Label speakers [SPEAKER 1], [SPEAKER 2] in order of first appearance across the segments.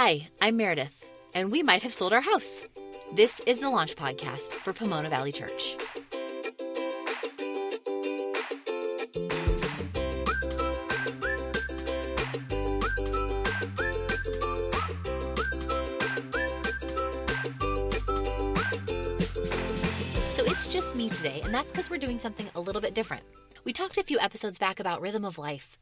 [SPEAKER 1] Hi, I'm Meredith, and we might have sold our house. This is the launch podcast for Pomona Valley Church. So it's just me today, and that's because we're doing something a little bit different. We talked a few episodes back about rhythm of life,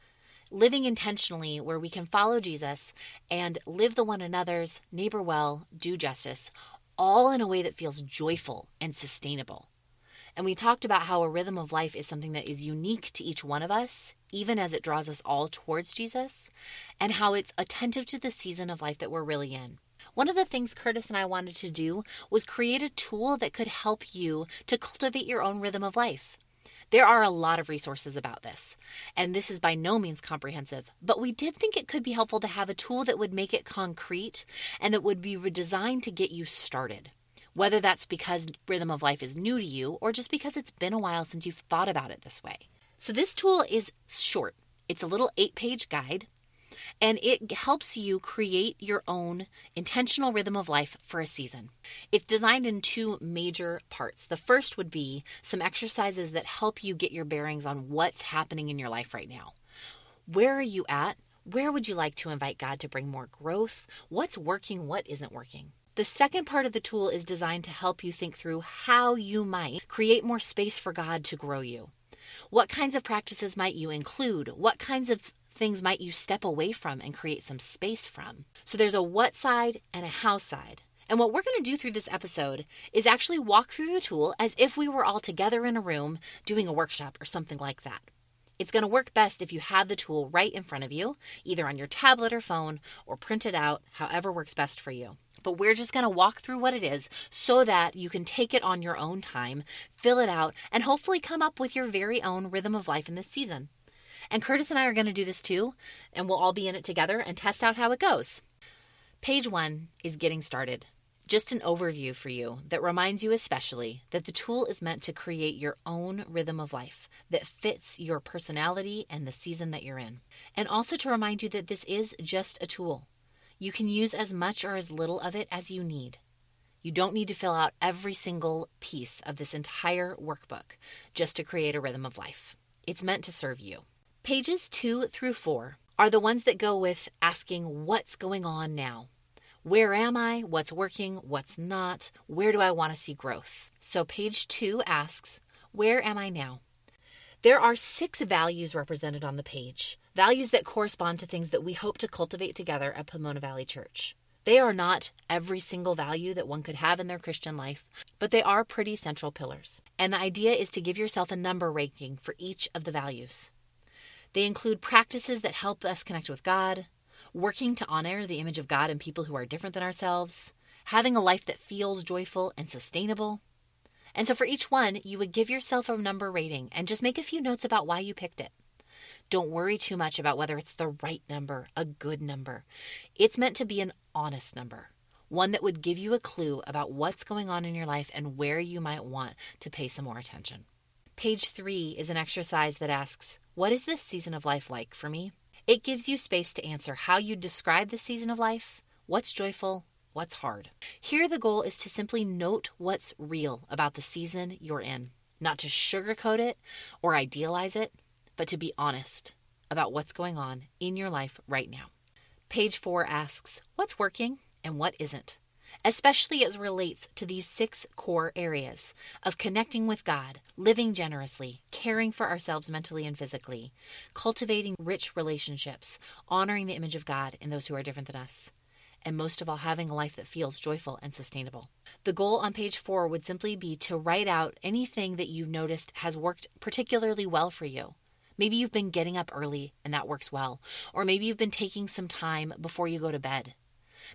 [SPEAKER 1] living intentionally where we can follow Jesus and live the one another's, neighbor well, do justice, all in a way that feels joyful and sustainable. And we talked about how a rhythm of life is something that is unique to each one of us, even as it draws us all towards Jesus, and how it's attentive to the season of life that we're really in. One of the things Curtis and I wanted to do was create a tool that could help you to cultivate your own rhythm of life. There are a lot of resources about this, and this is by no means comprehensive, but we did think it could be helpful to have a tool that would make it concrete and that would be designed to get you started. Whether that's because rhythm of life is new to you or just because it's been a while since you've thought about it this way. So, this tool is short. It's a little eight page guide and it helps you create your own intentional rhythm of life for a season. It's designed in two major parts. The first would be some exercises that help you get your bearings on what's happening in your life right now. Where are you at? Where would you like to invite God to bring more growth? What's working? What isn't working? The second part of the tool is designed to help you think through how you might create more space for God to grow you. What kinds of practices might you include? What kinds of things might you step away from and create some space from? So there's a what side and a how side. And what we're going to do through this episode is actually walk through the tool as if we were all together in a room doing a workshop or something like that. It's going to work best if you have the tool right in front of you, either on your tablet or phone, or print it out, however works best for you. But we're just going to walk through what it is so that you can take it on your own time, fill it out, and hopefully come up with your very own rhythm of life in this season. And Curtis and I are going to do this too, and we'll all be in it together and test out how it goes. Page one is getting started. Just an overview for you that reminds you, especially, that the tool is meant to create your own rhythm of life that fits your personality and the season that you're in. And also to remind you that this is just a tool. You can use as much or as little of it as you need. You don't need to fill out every single piece of this entire workbook just to create a rhythm of life. It's meant to serve you. Pages two through four are the ones that go with asking what's going on now. Where am I? What's working? What's not? Where do I want to see growth? So, page two asks, Where am I now? There are six values represented on the page, values that correspond to things that we hope to cultivate together at Pomona Valley Church. They are not every single value that one could have in their Christian life, but they are pretty central pillars. And the idea is to give yourself a number ranking for each of the values. They include practices that help us connect with God, working to honor the image of God in people who are different than ourselves, having a life that feels joyful and sustainable. And so for each one, you would give yourself a number rating and just make a few notes about why you picked it. Don't worry too much about whether it's the right number, a good number. It's meant to be an honest number, one that would give you a clue about what's going on in your life and where you might want to pay some more attention. Page three is an exercise that asks, What is this season of life like for me? It gives you space to answer how you describe the season of life, what's joyful, what's hard. Here, the goal is to simply note what's real about the season you're in, not to sugarcoat it or idealize it, but to be honest about what's going on in your life right now. Page four asks, What's working and what isn't? Especially as relates to these six core areas of connecting with God, living generously, caring for ourselves mentally and physically, cultivating rich relationships, honoring the image of God in those who are different than us, and most of all, having a life that feels joyful and sustainable. The goal on page four would simply be to write out anything that you've noticed has worked particularly well for you. Maybe you've been getting up early and that works well, or maybe you've been taking some time before you go to bed.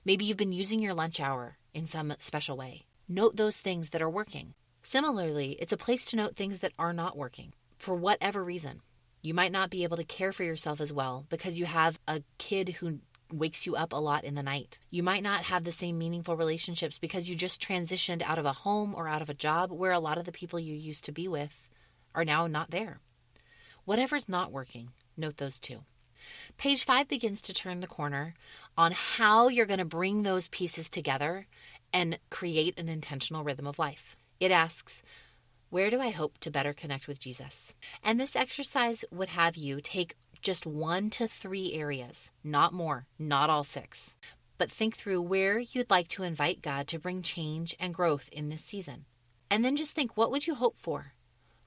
[SPEAKER 1] Maybe you've been using your lunch hour in some special way. Note those things that are working. Similarly, it's a place to note things that are not working for whatever reason. You might not be able to care for yourself as well because you have a kid who wakes you up a lot in the night. You might not have the same meaningful relationships because you just transitioned out of a home or out of a job where a lot of the people you used to be with are now not there. Whatever's not working, note those too. Page five begins to turn the corner on how you're going to bring those pieces together and create an intentional rhythm of life. It asks, Where do I hope to better connect with Jesus? And this exercise would have you take just one to three areas, not more, not all six, but think through where you'd like to invite God to bring change and growth in this season. And then just think, what would you hope for?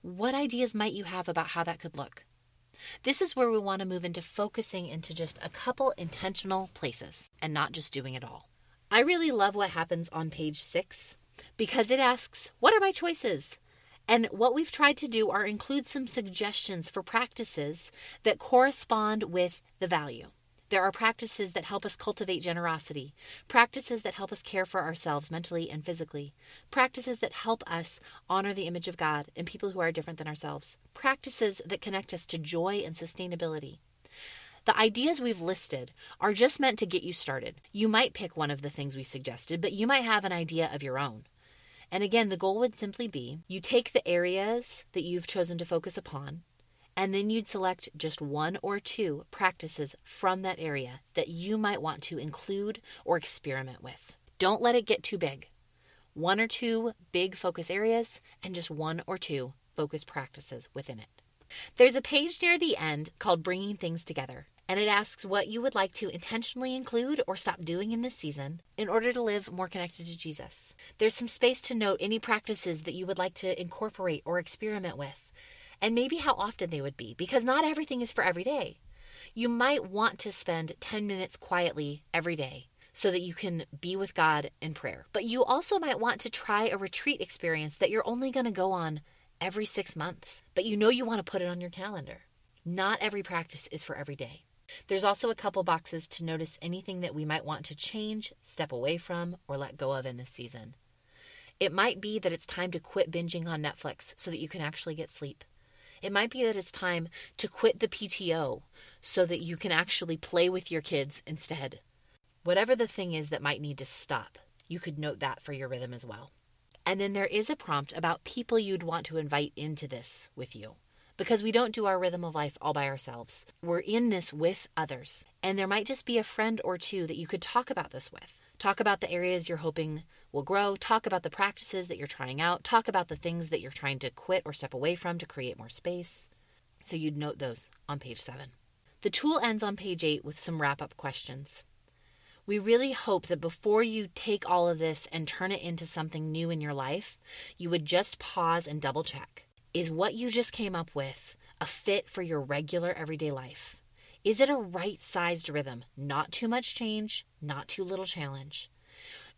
[SPEAKER 1] What ideas might you have about how that could look? This is where we want to move into focusing into just a couple intentional places and not just doing it all. I really love what happens on page six because it asks, What are my choices? And what we've tried to do are include some suggestions for practices that correspond with the value. There are practices that help us cultivate generosity, practices that help us care for ourselves mentally and physically, practices that help us honor the image of God in people who are different than ourselves, practices that connect us to joy and sustainability. The ideas we've listed are just meant to get you started. You might pick one of the things we suggested, but you might have an idea of your own. And again, the goal would simply be you take the areas that you've chosen to focus upon, and then you'd select just one or two practices from that area that you might want to include or experiment with. Don't let it get too big. One or two big focus areas, and just one or two focus practices within it. There's a page near the end called Bringing Things Together and it asks what you would like to intentionally include or stop doing in this season in order to live more connected to Jesus. There's some space to note any practices that you would like to incorporate or experiment with, and maybe how often they would be, because not everything is for every day. You might want to spend 10 minutes quietly every day so that you can be with God in prayer. But you also might want to try a retreat experience that you're only going to go on every six months, but you know you want to put it on your calendar. Not every practice is for every day. There's also a couple boxes to notice anything that we might want to change, step away from, or let go of in this season. It might be that it's time to quit binging on Netflix so that you can actually get sleep. It might be that it's time to quit the PTO so that you can actually play with your kids instead. Whatever the thing is that might need to stop, you could note that for your rhythm as well. And then there is a prompt about people you'd want to invite into this with you because we don't do our rhythm of life all by ourselves. We're in this with others. And there might just be a friend or two that you could talk about this with. Talk about the areas you're hoping will grow. Talk about the practices that you're trying out. Talk about the things that you're trying to quit or step away from to create more space. So you'd note those on page seven. The tool ends on page eight with some wrap up questions. We really hope that before you take all of this and turn it into something new in your life, you would just pause and double check. Is what you just came up with a fit for your regular everyday life? Is it a right sized rhythm? Not too much change, not too little challenge.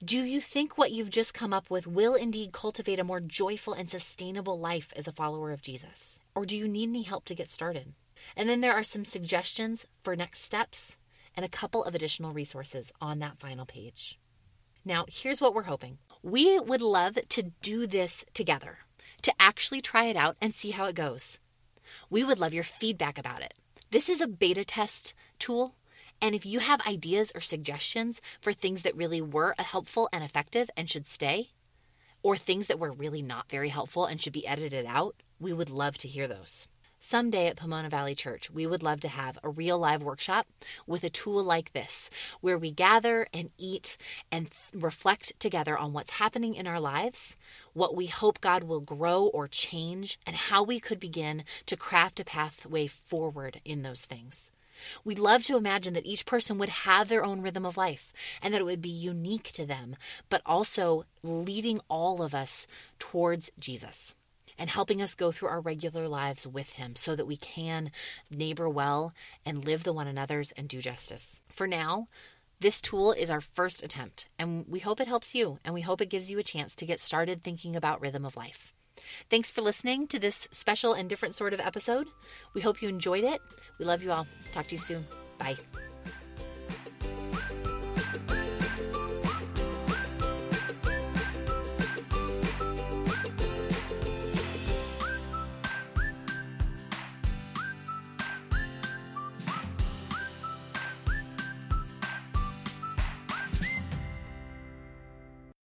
[SPEAKER 1] Do you think what you've just come up with will indeed cultivate a more joyful and sustainable life as a follower of Jesus? Or do you need any help to get started? And then there are some suggestions for next steps and a couple of additional resources on that final page. Now, here's what we're hoping we would love to do this together to actually try it out and see how it goes. We would love your feedback about it. This is a beta test tool, and if you have ideas or suggestions for things that really were helpful and effective and should stay, or things that were really not very helpful and should be edited out, we would love to hear those. Someday at Pomona Valley Church, we would love to have a real live workshop with a tool like this, where we gather and eat and reflect together on what's happening in our lives, what we hope God will grow or change, and how we could begin to craft a pathway forward in those things. We'd love to imagine that each person would have their own rhythm of life and that it would be unique to them, but also leading all of us towards Jesus and helping us go through our regular lives with Him so that we can neighbor well and live the one another's and do justice. For now, this tool is our first attempt, and we hope it helps you, and we hope it gives you a chance to get started thinking about rhythm of life. Thanks for listening to this special and different sort of episode. We hope you enjoyed it. We love you all. Talk to you soon. Bye.